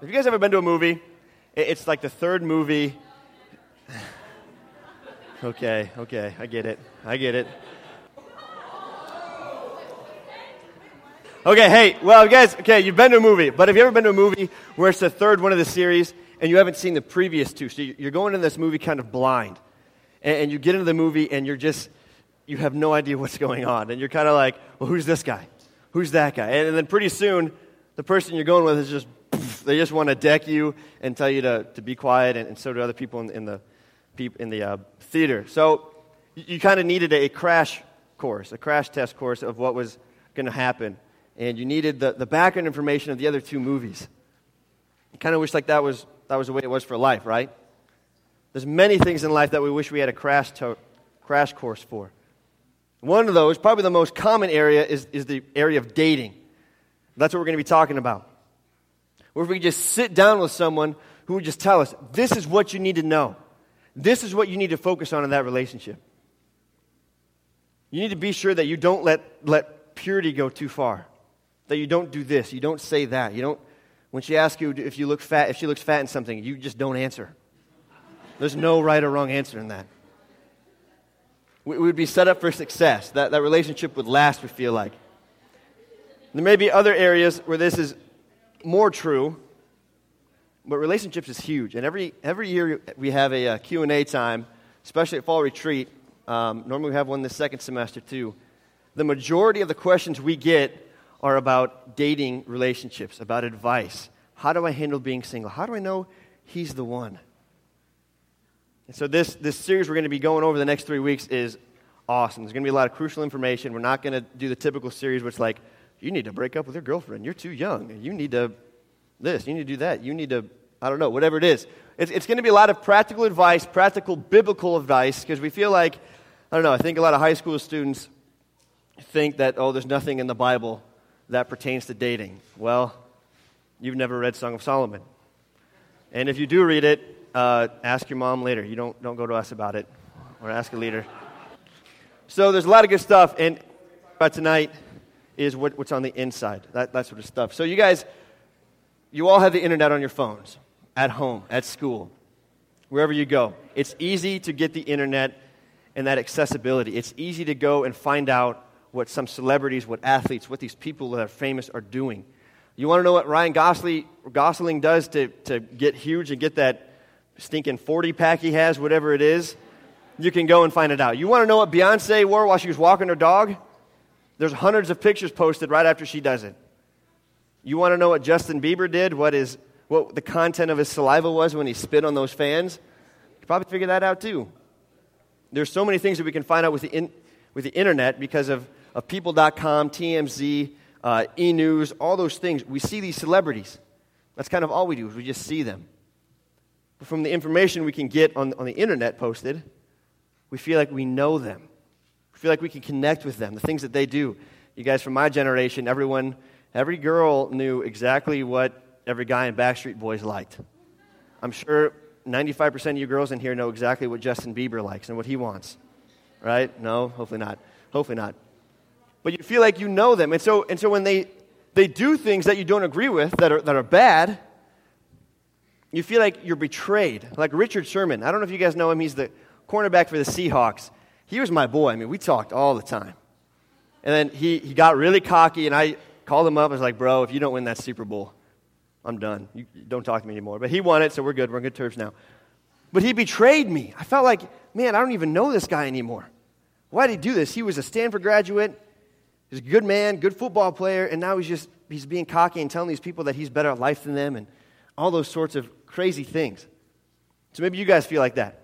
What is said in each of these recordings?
Have you guys ever been to a movie? It's like the third movie. okay, okay, I get it. I get it. Okay, hey, well, guys, okay, you've been to a movie, but have you ever been to a movie where it's the third one of the series and you haven't seen the previous two? So you're going into this movie kind of blind. And you get into the movie and you're just, you have no idea what's going on. And you're kind of like, well, who's this guy? Who's that guy? And then pretty soon, the person you're going with is just they just want to deck you and tell you to, to be quiet, and, and so do other people in, in the, in the uh, theater. So you, kind of needed a crash course, a crash test course of what was going to happen. And you needed the, the background information of the other two movies. I kind of wish like that was, that was the way it was for life, right? There's many things in life that we wish we had a crash, to, crash course for. One of those, probably the most common area, is, is the area of dating. That's what we're going to be talking about. Or if we just sit down with someone who would just tell us, this is what you need to know. This is what you need to focus on in that relationship. You need to be sure that you don't let, let purity go too far. That you don't do this, you don't say that. You don't, when she asks you if you look fat, if she looks fat in something, you just don't answer. There's no right or wrong answer in that. We, would be set up for success. That, that relationship would last, we feel like. There may be other areas where this is more true, but relationships is huge. And every, every year we have a, a Q&A time, especially at fall retreat. Um, normally we have one this second semester too. The majority of the questions we get are about dating relationships, about advice. How do I handle being single? How do I know he's the one? And so this, this series we're going to be going over the next three weeks is awesome. There's going to be a lot of crucial information. We're not going to do the typical series which like, you need to break up with your girlfriend. You're too young. You need to this. You need to do that. You need to, I don't know, whatever it is. It's, it's going to be a lot of practical advice, practical biblical advice, because we feel like, I don't know, I think a lot of high school students think that, oh, there's nothing in the Bible that pertains to dating. Well, you've never read Song of Solomon. And if you do read it, uh, ask your mom later. You don't, don't go to us about it, or ask a leader. So there's a lot of good stuff. And about tonight, is what, what's on the inside, that, that sort of stuff. So, you guys, you all have the internet on your phones, at home, at school, wherever you go. It's easy to get the internet and that accessibility. It's easy to go and find out what some celebrities, what athletes, what these people that are famous are doing. You want to know what Ryan Gosling, Gosling does to, to get huge and get that stinking 40 pack he has, whatever it is? You can go and find it out. You want to know what Beyonce wore while she was walking her dog? There's hundreds of pictures posted right after she does it. You want to know what Justin Bieber did? What, is, what the content of his saliva was when he spit on those fans? You probably figure that out too. There's so many things that we can find out with the, in, with the internet because of, of people.com, TMZ, uh, e news, all those things. We see these celebrities. That's kind of all we do, is we just see them. But from the information we can get on, on the internet posted, we feel like we know them. Feel like we can connect with them, the things that they do. You guys from my generation, everyone, every girl knew exactly what every guy in Backstreet Boys liked. I'm sure 95% of you girls in here know exactly what Justin Bieber likes and what he wants. Right? No, hopefully not. Hopefully not. But you feel like you know them. And so, and so when they, they do things that you don't agree with, that are, that are bad, you feel like you're betrayed. Like Richard Sherman. I don't know if you guys know him. He's the cornerback for the Seahawks he was my boy. I mean, we talked all the time. And then he, he got really cocky, and I called him up. I was like, bro, if you don't win that Super Bowl, I'm done. You, don't talk to me anymore. But he won it, so we're good. We're on good terms now. But he betrayed me. I felt like, man, I don't even know this guy anymore. Why did he do this? He was a Stanford graduate. He's a good man, good football player, and now he's just he's being cocky and telling these people that he's better at life than them and all those sorts of crazy things. So maybe you guys feel like that.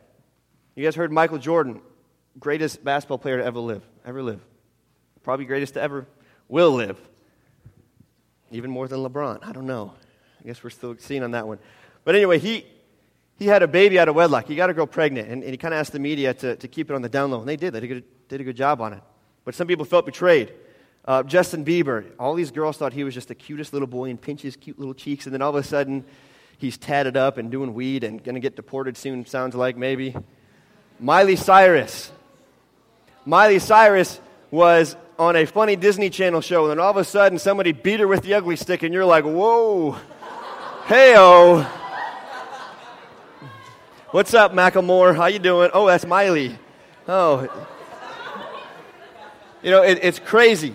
You guys heard Michael Jordan greatest basketball player to ever live, ever live. Probably greatest to ever will live. Even more than LeBron. I don't know. I guess we're still seeing on that one. But anyway, he, he had a baby out of wedlock. He got a girl pregnant, and, and he kind of asked the media to, to keep it on the down low. And they did. They did a, good, did a good job on it. But some people felt betrayed. Uh, Justin Bieber, all these girls thought he was just the cutest little boy and pinch his cute little cheeks, and then all of a sudden, he's tatted up and doing weed and going to get deported soon, sounds like maybe. Miley Cyrus, Miley Cyrus was on a funny Disney Channel show, and then all of a sudden somebody beat her with the ugly stick, and you're like, whoa. Heyo. What's up, Macklemore? How you doing? Oh, that's Miley. Oh. You know, it, it's crazy.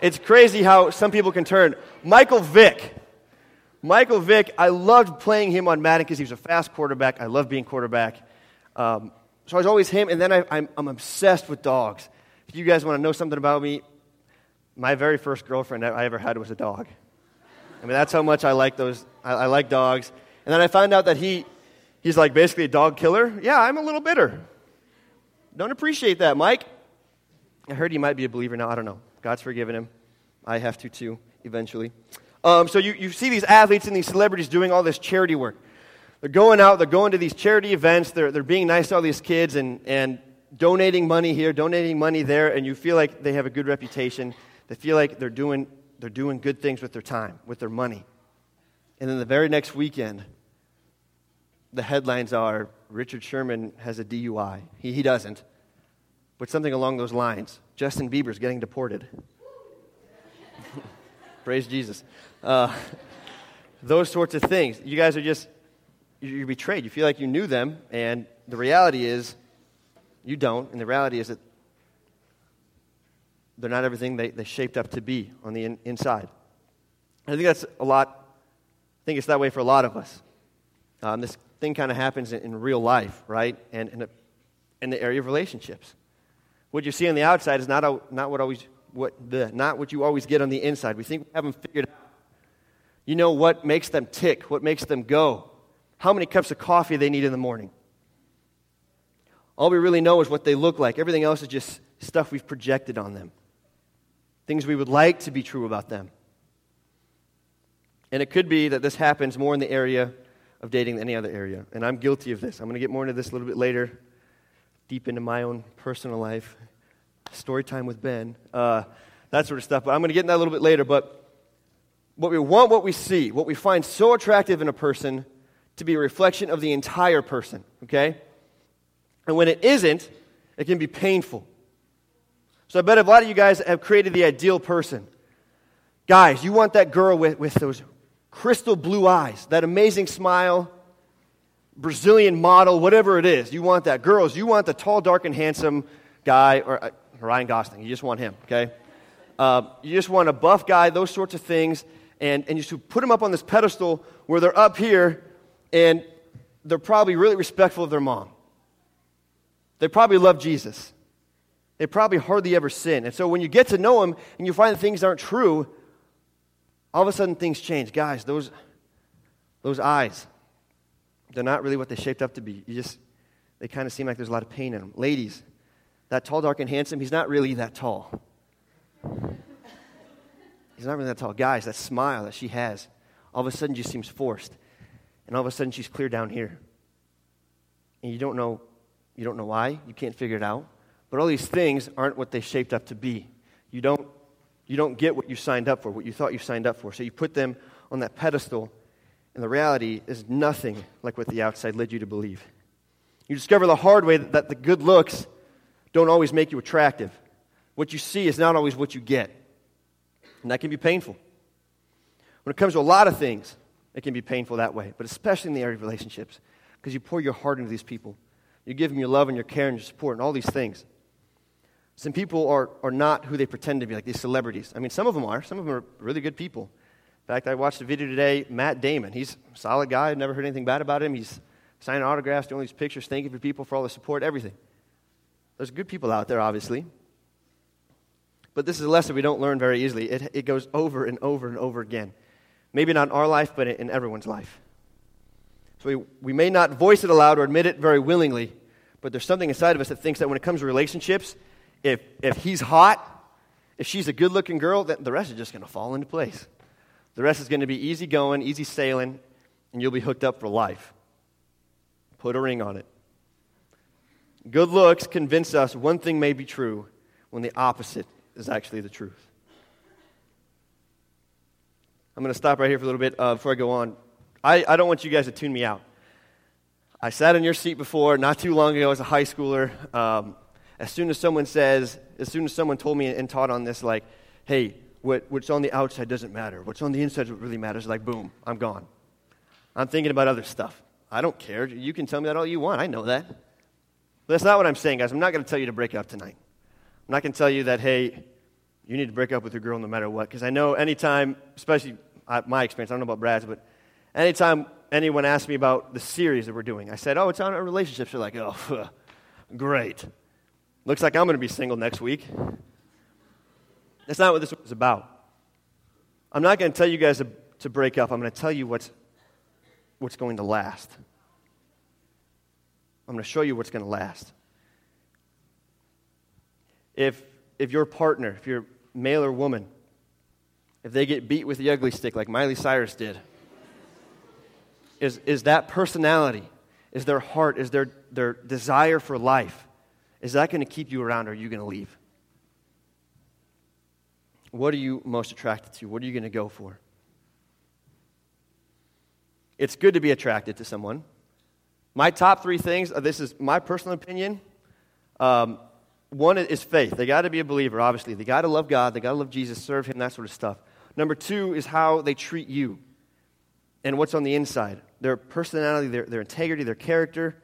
It's crazy how some people can turn. Michael Vick. Michael Vick, I loved playing him on Madden because he was a fast quarterback. I love being quarterback. Um, so I was always him, and then I, I'm, I'm obsessed with dogs. If you guys want to know something about me, my very first girlfriend I ever had was a dog. I mean, that's how much I like those. I, I like dogs. And then I found out that he, he's like basically a dog killer. Yeah, I'm a little bitter. Don't appreciate that, Mike. I heard he might be a believer now. I don't know. God's forgiven him. I have to too, eventually. Um, so you, you see these athletes and these celebrities doing all this charity work. They're going out, they're going to these charity events, they're, they're being nice to all these kids, and, and donating money here, donating money there, and you feel like they have a good reputation. They feel like they're doing, they're doing good things with their time, with their money. And then the very next weekend, the headlines are Richard Sherman has a DUI. He, he doesn't, but something along those lines. Justin Bieber's getting deported. Praise Jesus. Uh, those sorts of things. You guys are just, you're betrayed. You feel like you knew them, and the reality is you don't, and the reality is that they're not everything they, they shaped up to be on the in, inside. I think that's a lot, I think it's that way for a lot of us. Um, this thing kind of happens in, in, real life, right? And in, in the area of relationships. What you see on the outside is not, a, not, what, always, what the, not what you always get on the inside. We think we have them figured out. You know what makes them tick, what makes them go, how many cups of coffee they need in the morning. All we really know is what they look like. Everything else is just stuff we've projected on them, things we would like to be true about them. And it could be that this happens more in the area of dating than any other area. And I'm guilty of this. I'm going to get more into this a little bit later, deep into my own personal life, story time with Ben, uh, that sort of stuff. But I'm going to get into that a little bit later. But what we want, what we see, what we find so attractive in a person to be a reflection of the entire person, okay? And when it isn't, it can be painful. So I bet a lot of you guys have created the ideal person. Guys, you want that girl with, with those crystal blue eyes, that amazing smile, Brazilian model, whatever it is. You want that. Girls, you want the tall, dark, and handsome guy, or uh, Ryan Gosling. You just want him, okay? Uh, you just want a buff guy, those sorts of things. And, and you should put them up on this pedestal where they're up here and they're probably really respectful of their mom. They probably love Jesus. They probably hardly ever sin. And so when you get to know them and you find that things aren't true, all of a sudden things change. Guys, those, those eyes, they're not really what they shaped up to be. You just, they kind of seem like there's a lot of pain in them. Ladies, that tall, dark, and handsome, he's not really that tall. He's not really that tall. Guys, that smile that she has, all of a sudden just seems forced. And all of a sudden she's clear down here. And you don't know you don't know why. You can't figure it out. But all these things aren't what they shaped up to be. You don't, you don't get what you signed up for, what you thought you signed up for. So you put them on that pedestal, and the reality is nothing like what the outside led you to believe. You discover the hard way that the good looks don't always make you attractive. What you see is not always what you get. And that can be painful. When it comes to a lot of things, it can be painful that way, but especially in the area of relationships, because you pour your heart into these people. You give them your love and your care and your support and all these things. Some people are, are not who they pretend to be, like these celebrities. I mean, some of them are. Some of them are really good people. In fact, I watched a video today, Matt Damon. He's a solid guy. I've never heard anything bad about him. He's signing autographs, doing these pictures, thanking for people for all the support, everything. There's good people out there, obviously. But this is a lesson we don't learn very easily. It, it goes over and over and over again. Maybe not in our life, but in everyone's life. So we, we may not voice it aloud or admit it very willingly, but there's something inside of us that thinks that when it comes to relationships, if, if he's hot, if she's a good looking girl, then the rest is just going to fall into place. The rest is going to be easy going, easy sailing, and you'll be hooked up for life. Put a ring on it. Good looks convince us one thing may be true when the opposite is actually the truth. I'm going to stop right here for a little bit uh, before I go on. I, I don't want you guys to tune me out. I sat in your seat before, not too long ago, as a high schooler. Um, as soon as someone says, as soon as someone told me and taught on this, like, hey, what, what's on the outside doesn't matter. What's on the inside is what really matters. Like, boom, I'm gone. I'm thinking about other stuff. I don't care. You can tell me that all you want. I know that. But that's not what I'm saying, guys. I'm not going to tell you to break up tonight. I'm not going to tell you that, hey, you need to break up with your girl no matter what. Because I know anytime, especially uh, my experience, I don't know about Brad's, but anytime anyone asks me about the series that we're doing, I said, oh, it's on relationships. They're like, oh, great. Looks like I'm going to be single next week. That's not what this is about. I'm not going to tell you guys to, to break up. I'm going to tell you what's, what's going to last. I'm going to show you what's going to last. If, if your partner, if you're male or woman, if they get beat with the ugly stick like Miley Cyrus did, is, is that personality, is their heart, is their, their desire for life, is that going to keep you around or are you going to leave? What are you most attracted to? What are you going to go for? It's good to be attracted to someone. My top three things, uh, this is my personal opinion. Um, one is faith. They got to be a believer, obviously. They got to love God. They got to love Jesus, serve Him, that sort of stuff. Number two is how they treat you and what's on the inside their personality, their, their integrity, their character,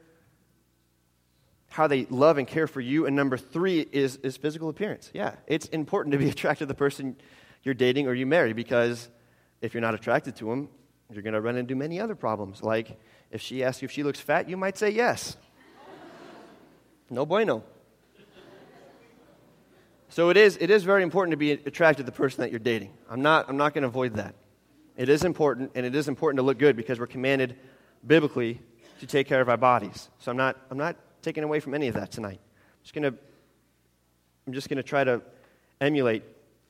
how they love and care for you. And number three is, is physical appearance. Yeah, it's important to be attracted to the person you're dating or you marry because if you're not attracted to them, you're going to run into many other problems. Like if she asks you if she looks fat, you might say yes. no bueno. So it is, it is very important to be attracted to the person that you're dating. I'm not, I'm not going to avoid that. It is important, and it is important to look good because we're commanded biblically to take care of our bodies. So I'm not, I'm not taking away from any of that tonight. I'm just going to, I'm just going to try to emulate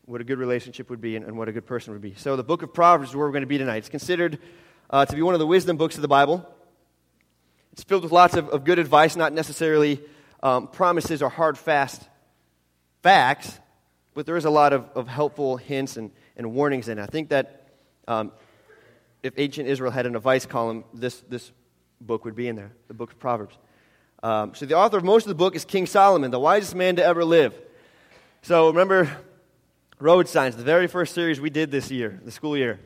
what a good relationship would be and, and, what a good person would be. So the book of Proverbs is where we're going to be tonight. It's considered uh, to be one of the wisdom books of the Bible. It's filled with lots of, of good advice, not necessarily um, promises or hard, fast facts, but there is a lot of, of helpful hints and, and warnings in it. I think that um, if ancient Israel had an advice column, this, this book would be in there, the book of Proverbs. Um, so the author of most of the book is King Solomon, the wisest man to ever live. So remember road signs, the very first series we did this year, the school year.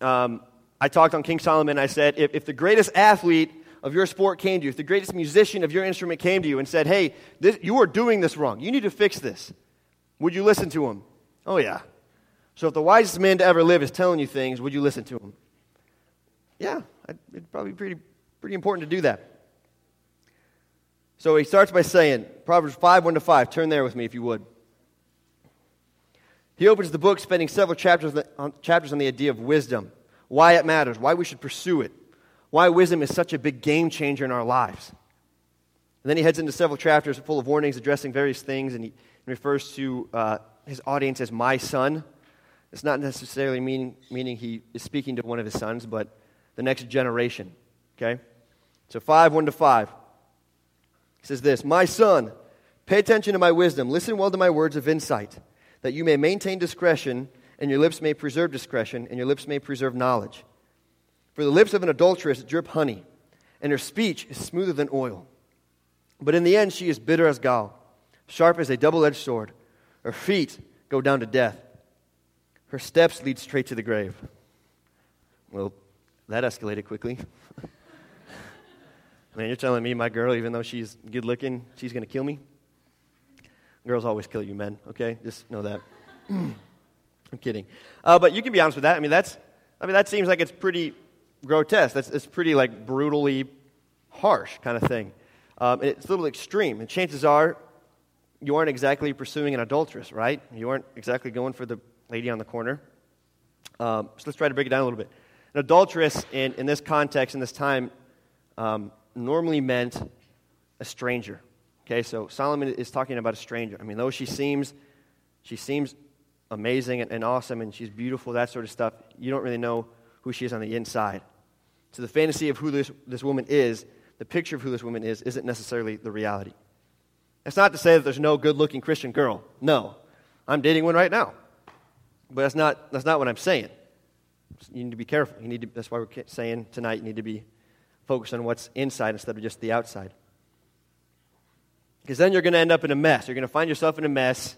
Um, I talked on King Solomon. I said, if, if the greatest athlete of your sport came to you, if the greatest musician of your instrument came to you and said, hey, this, you are doing this wrong, you need to fix this, would you listen to him? Oh, yeah. So if the wisest man to ever live is telling you things, would you listen to him? Yeah, it'd probably be pretty, pretty important to do that. So he starts by saying, Proverbs 5, 1 to 5. Turn there with me if you would. He opens the book spending several chapters on, chapters on the idea of wisdom, why it matters, why we should pursue it, why wisdom is such a big game changer in our lives. And then he heads into several chapters full of warnings addressing various things, and he refers to uh, his audience as my son. It's not necessarily meaning, meaning he is speaking to one of his sons, but the next generation. Okay? So 5, 1 to 5. He says this My son, pay attention to my wisdom, listen well to my words of insight, that you may maintain discretion, and your lips may preserve discretion, and your lips may preserve knowledge. For the lips of an adulteress drip honey, and her speech is smoother than oil. But in the end, she is bitter as gall sharp as a double edged sword. Her feet go down to death. Her steps lead straight to the grave. Well, that escalated quickly. Man, you're telling me my girl, even though she's good looking, she's going to kill me? Girls always kill you, men, okay? Just know that. I'm kidding. Uh, but you can be honest with that. I mean, that's, I mean, that seems like it's pretty grotesque. That's, it's pretty, like, brutally harsh kind of thing. Um, it's a little extreme. And chances are you aren't exactly pursuing an adulteress, right? You aren't exactly going for the lady on the corner. Um, so let's try to break it down a little bit. An adulteress, in, in this context, in this time, um, normally meant a stranger. Okay, so Solomon is talking about a stranger. I mean, though she seems, she seems amazing and, and awesome and she's beautiful, that sort of stuff, you don't really know who she is on the inside. So the fantasy of who this, this woman is, the picture of who this woman is, isn't necessarily the reality. That's not to say that there's no good looking Christian girl. No. I'm dating one right now. But that's not, that's not what I'm saying. You need to be careful. You need to, that's why we're saying tonight you need to be focused on what's inside instead of just the outside. Because then you're going to end up in a mess. You're going to find yourself in a mess,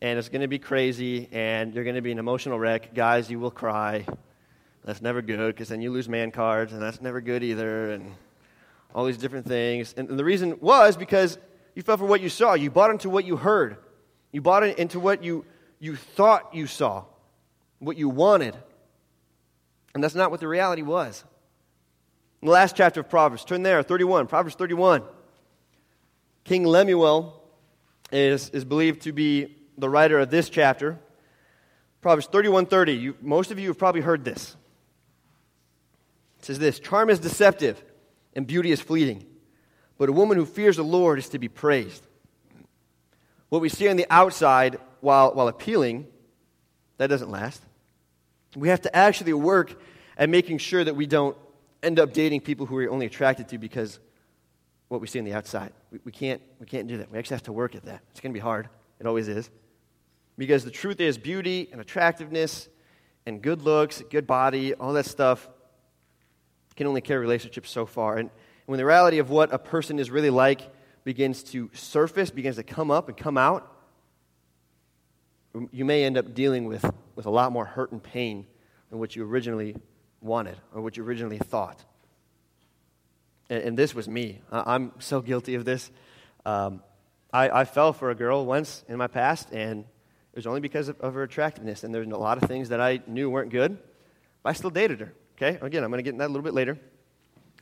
and it's going to be crazy, and you're going to be an emotional wreck. Guys, you will cry. That's never good because then you lose man cards, and that's never good either, and all these different things. And, and the reason was because you fell for what you saw. You bought into what you heard. You bought into what you, you thought you saw, what you wanted. And that's not what the reality was. In the last chapter of Proverbs, turn there, 31, Proverbs 31. King Lemuel is, is believed to be the writer of this chapter. Proverbs 31:30. You, most of you have probably heard this. Says this: "Charm is deceptive, and beauty is fleeting, but a woman who fears the Lord is to be praised." What we see on the outside, while, while appealing, that doesn't last. We have to actually work at making sure that we don't end up dating people who we're only attracted to because what we see on the outside. We, we, can't, we can't do that. We actually have to work at that. It's going to be hard. It always is. Because the truth is, beauty and attractiveness and good looks, good body, all that stuff can only carry relationships so far. And when the reality of what a person is really like begins to surface, begins to come up and come out, you may end up dealing with, with a lot more hurt and pain than what you originally wanted or what you originally thought. And, and this was me. I'm so guilty of this. Um, I, I, fell for a girl once in my past, and it was only because of, of, her attractiveness. And there's a lot of things that I knew weren't good, but I still dated her. Okay? Again, I'm going to get into that a little bit later.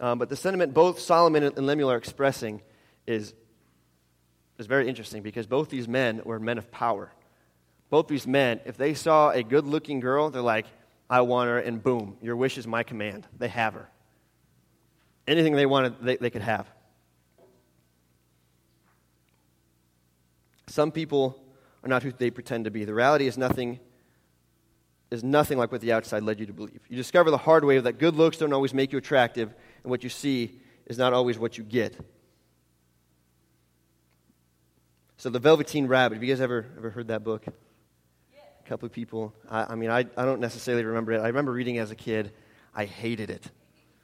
Um, but the sentiment both Solomon and Lemuel are expressing is, is very interesting because both these men were men of power. Both these men, if they saw a good looking girl, they're like, I want her, and boom, your wish is my command. They have her. Anything they wanted, they, they could have. Some people are not who they pretend to be. The reality is nothing is nothing like what the outside led you to believe. You discover the hard way that good looks don't always make you attractive, and what you see is not always what you get. So, The Velveteen Rabbit, have you guys ever, ever heard that book? A couple of people. I, I mean, I, I don't necessarily remember it. I remember reading as a kid. I hated it.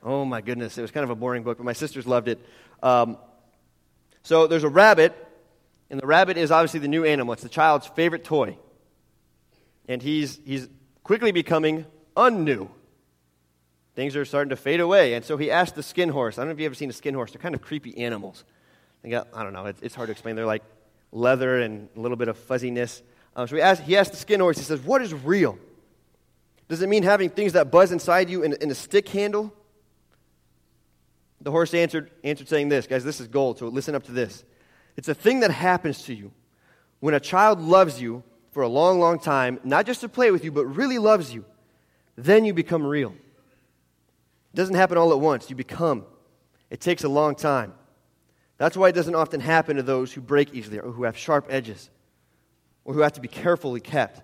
Oh my goodness, it was kind of a boring book, but my sisters loved it. Um, so there's a rabbit, and the rabbit is obviously the new animal. It's the child's favorite toy. And he's, he's quickly becoming unnew. Things are starting to fade away. And so he asked the skin horse. I don't know if you've ever seen a skin horse. They're kind of creepy animals. They got, I don't know, it's, it's hard to explain. They're like leather and a little bit of fuzziness. Um, so he asked, he asked the skin horse, he says, What is real? Does it mean having things that buzz inside you in, in a stick handle? The horse answered, answered saying this Guys, this is gold, so listen up to this. It's a thing that happens to you when a child loves you for a long, long time, not just to play with you, but really loves you. Then you become real. It doesn't happen all at once. You become. It takes a long time. That's why it doesn't often happen to those who break easily or who have sharp edges or who have to be carefully kept.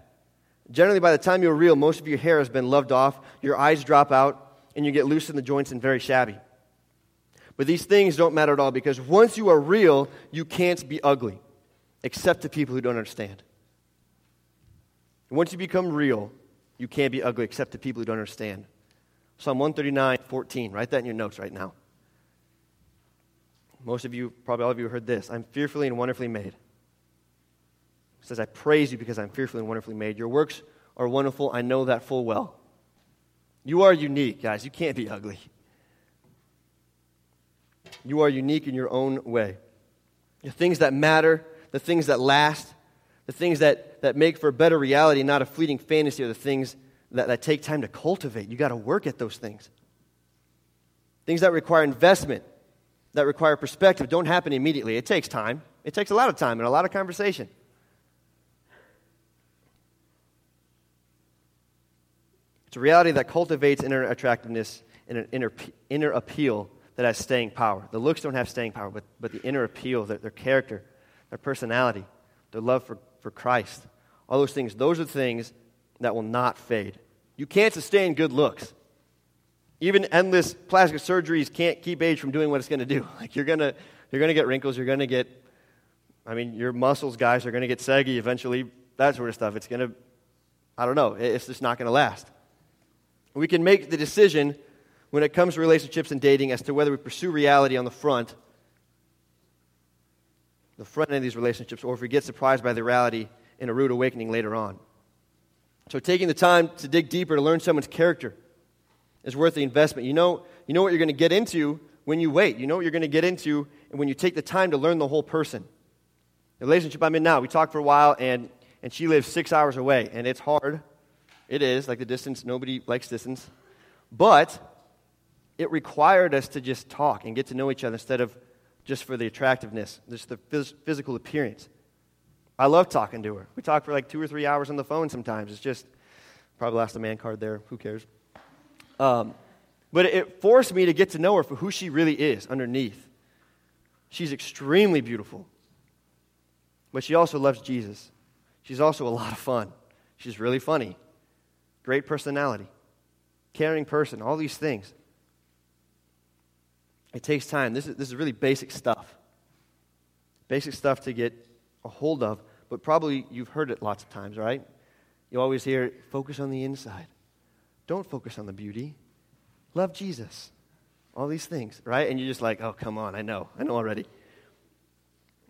Generally, by the time you're real, most of your hair has been loved off, your eyes drop out, and you get loose in the joints and very shabby. But these things don't matter at all because once you are real, you can't be ugly, except to people who don't understand. Once you become real, you can't be ugly except to people who don't understand. Psalm 139, 14. Write that in your notes right now. Most of you, probably all of you, heard this. I'm fearfully and wonderfully made. It says, I praise you because I'm fearfully and wonderfully made. Your works are wonderful. I know that full well. You are unique, guys. You can't be ugly. You are unique in your own way. The things that matter, the things that last, the things that, that make for a better reality, not a fleeting fantasy, are the things that, that take time to cultivate. You got to work at those things. Things that require investment, that require perspective, don't happen immediately. It takes time. It takes a lot of time and a lot of conversation. It's a reality that cultivates inner attractiveness and an inner, inner appeal that has staying power. The looks don't have staying power, but, but the inner appeal, their, their character, their personality, their love for, for Christ, all those things, those are things that will not fade. You can't sustain good looks. Even endless plastic surgeries can't keep age from doing what it's going to do. Like you're going to you're going to get wrinkles, you're going to get I mean, your muscles guys are going to get saggy eventually, that sort of stuff. It's going to I don't know, it's just not going to last. We can make the decision when it comes to relationships and dating as to whether we pursue reality on the front, the front end of these relationships, or if we get surprised by the reality in a rude awakening later on. So, taking the time to dig deeper to learn someone's character, is worth the investment. You know, you know what you're going to get into when you wait. You know what you're going to get into when you take the time to learn the whole person. The relationship I'm in now, we talked for a while, and, and she lives six hours away, and it's hard. It is, like the distance, nobody likes distance. But it required us to just talk and get to know each other instead of just for the attractiveness, just the phys- physical appearance. I love talking to her. We talk for like two or three hours on the phone sometimes. It's just, probably lost a man card there. Who cares? Um, but it forced me to get to know her for who she really is underneath. She's extremely beautiful, but she also loves Jesus. She's also a lot of fun. She's really funny, great personality, caring person, all these things. It takes time. This is, this is really basic stuff. Basic stuff to get a hold of, but probably you've heard it lots of times, right? You always hear, focus on the inside. Don't focus on the beauty. Love Jesus. All these things, right? And you're just like, oh, come on, I know. I know already.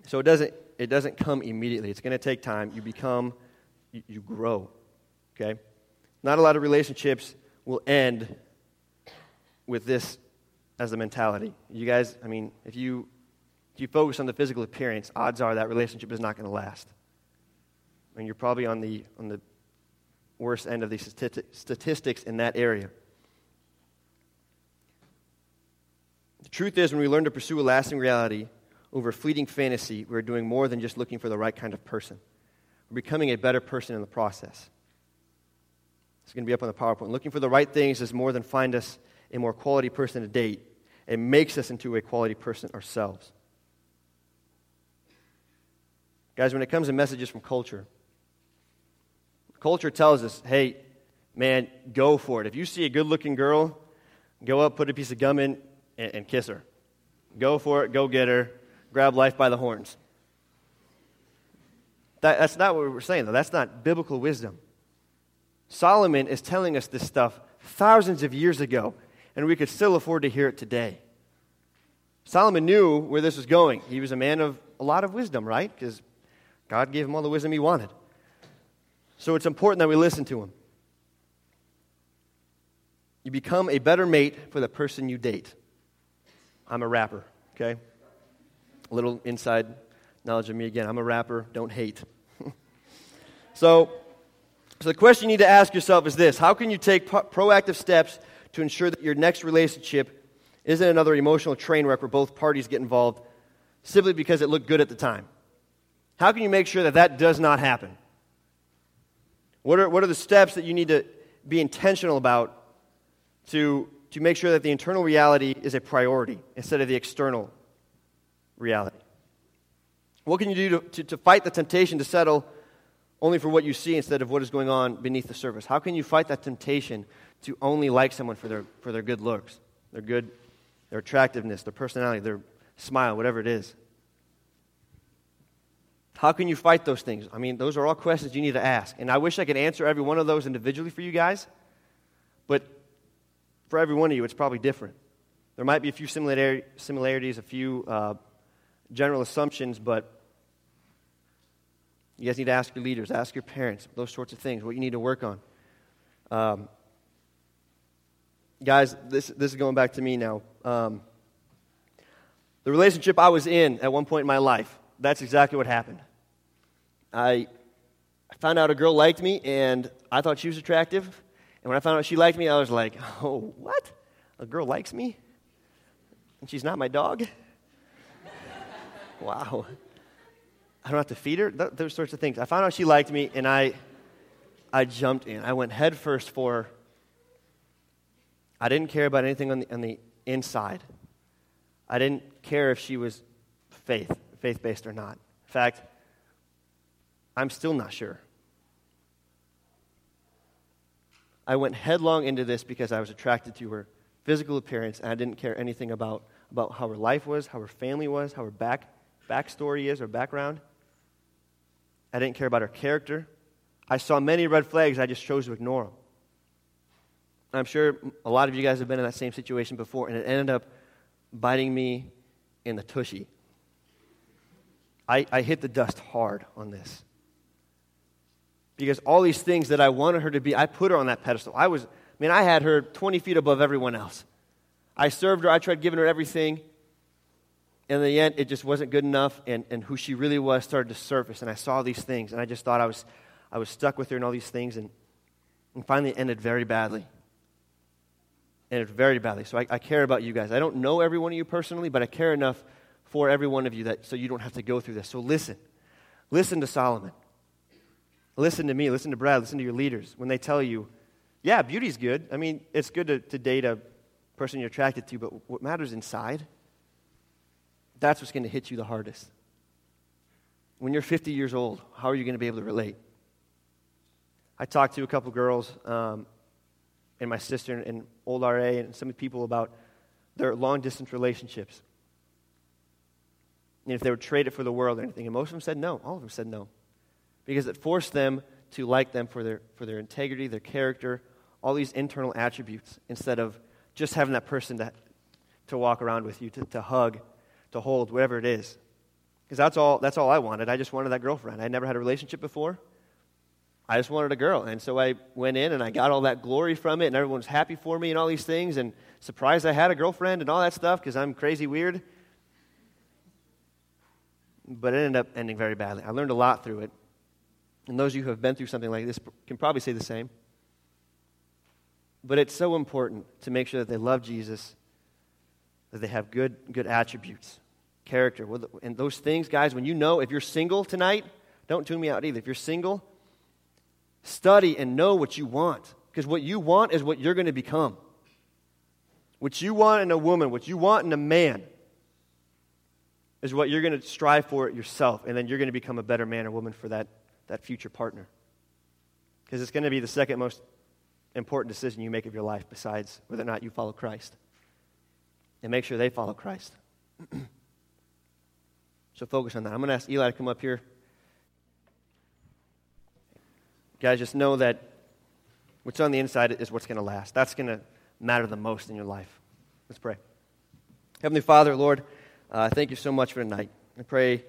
So it doesn't, it doesn't come immediately. It's going to take time. You become, you, you grow, okay? Not a lot of relationships will end with this as a mentality. You guys, I mean, if you if you focus on the physical appearance, odds are that relationship is not going to last. And you're probably on the on the worst end of the statistics in that area. The truth is, when we learn to pursue a lasting reality over fleeting fantasy, we're doing more than just looking for the right kind of person. We're becoming a better person in the process. It's going to be up on the PowerPoint. Looking for the right things is more than find us a more quality person to date. It makes us into a quality person ourselves. Guys, when it comes to messages from culture, culture tells us, hey, man, go for it. If you see a good looking girl, go up, put a piece of gum in, and, and kiss her. Go for it, go get her, grab life by the horns. That, that's not what we're saying, though. That's not biblical wisdom. Solomon is telling us this stuff thousands of years ago, and we could still afford to hear it today. Solomon knew where this was going. He was a man of a lot of wisdom, right? Because God gave him all the wisdom he wanted. So it's important that we listen to him. You become a better mate for the person you date. I'm a rapper, okay? A little inside knowledge of me again. I'm a rapper, don't hate. so, so the question you need to ask yourself is this How can you take pro- proactive steps to ensure that your next relationship isn't another emotional train wreck where both parties get involved simply because it looked good at the time? How can you make sure that that does not happen? What are, what are the steps that you need to be intentional about to to make sure that the internal reality is a priority instead of the external reality. What can you do to, to, to, fight the temptation to settle only for what you see instead of what is going on beneath the surface? How can you fight that temptation to only like someone for their, for their good looks, their good, their attractiveness, their personality, their smile, whatever it is? How can you fight those things? I mean, those are all questions you need to ask. And I wish I could answer every one of those individually for you guys, but for every one of you, it's probably different. There might be a few similarities, a few uh, general assumptions, but you guys need to ask your leaders, ask your parents, those sorts of things, what you need to work on. Um, guys, this, this is going back to me now. Um, the relationship I was in at one point in my life, that's exactly what happened. I, I found out a girl liked me, and I thought she was attractive. And when I found out she liked me, I was like, oh, what? A girl likes me? And she's not my dog? wow. I don't have to feed her? Th- those sorts of things. I found out she liked me, and I, I jumped in. I went headfirst for her. I didn't care about anything on the, on the inside. I didn't care if she was faith, faith based or not. In fact, I'm still not sure. I went headlong into this because I was attracted to her physical appearance, and I didn't care anything about, about how her life was, how her family was, how her back, backstory is, or background. I didn't care about her character. I saw many red flags, I just chose to ignore them. I'm sure a lot of you guys have been in that same situation before, and it ended up biting me in the tushy. I, I hit the dust hard on this because all these things that I wanted her to be, I put her on that pedestal. I was I mean, I had her 20 feet above everyone else. I served her, I tried giving her everything. In the end, it just wasn't good enough, and, and who she really was started to surface. And I saw these things, and I just thought I was, I was stuck with her and all these things, and, and finally it ended very badly. Ended very badly. So I, I care about you guys. I don't know every one of you personally, but I care enough for every one of you that so you don't have to go through this. So listen. Listen to Solomon. Listen to me. Listen to Brad. Listen to your leaders when they tell you, yeah, beauty's good. I mean, it's good to, to date a person you're attracted to, but what matters inside, that's what's going to hit you the hardest. When you're 50 years old, how are you going to be able to relate? I talked to a couple girls um, and my sister and old RA and some people about their long distance relationships. And if they would trade it for the world or anything. And most of them said no. All of them said no. Because it forced them to like them for their, for their integrity, their character, all these internal attributes, instead of just having that person to, to walk around with you, to, to hug, to hold, whatever it is. Because that's all, that's all I wanted. I just wanted that girlfriend. I never had a relationship before. I just wanted a girl. And so I went in and I got all that glory from it, and everyone was happy for me and all these things, and surprised I had a girlfriend and all that stuff because I'm crazy weird. But it ended up ending very badly. I learned a lot through it. And those of you who have been through something like this can probably say the same. But it's so important to make sure that they love Jesus, that they have good, good attributes, character. And those things, guys, when you know, if you're single tonight, don't tune me out either. If you're single, study and know what you want. Because what you want is what you're going to become. What you want in a woman, what you want in a man, is what you're going to strive for yourself. And then you're going to become a better man or woman for that, that future partner. Because it's going to be the second most important decision you make of your life besides whether or not you follow Christ. And make sure they follow Christ. so focus on that. I'm going to ask Eli to come up here. Guys, just know that what's on the inside is what's going to last. That's going to matter the most in your life. Let's pray. Heavenly Father, Lord, uh, thank you so much for tonight. I pray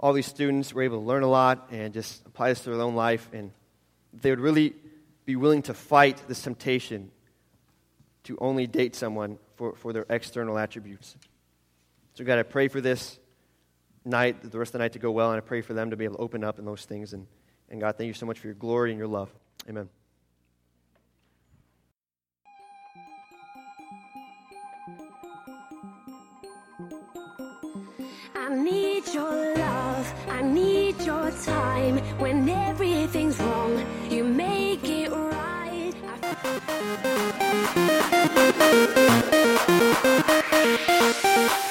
all these students were able to learn a lot and just apply this to their own life, and they would really be willing to fight this temptation to only date someone for, for their external attributes. So, God, I pray for this night, the rest of the night to go well, and I pray for them to be able to open up in those things. And, and God, thank you so much for your glory and your love. Amen. I need your love, I need your time. When everything's wrong, you make it right. I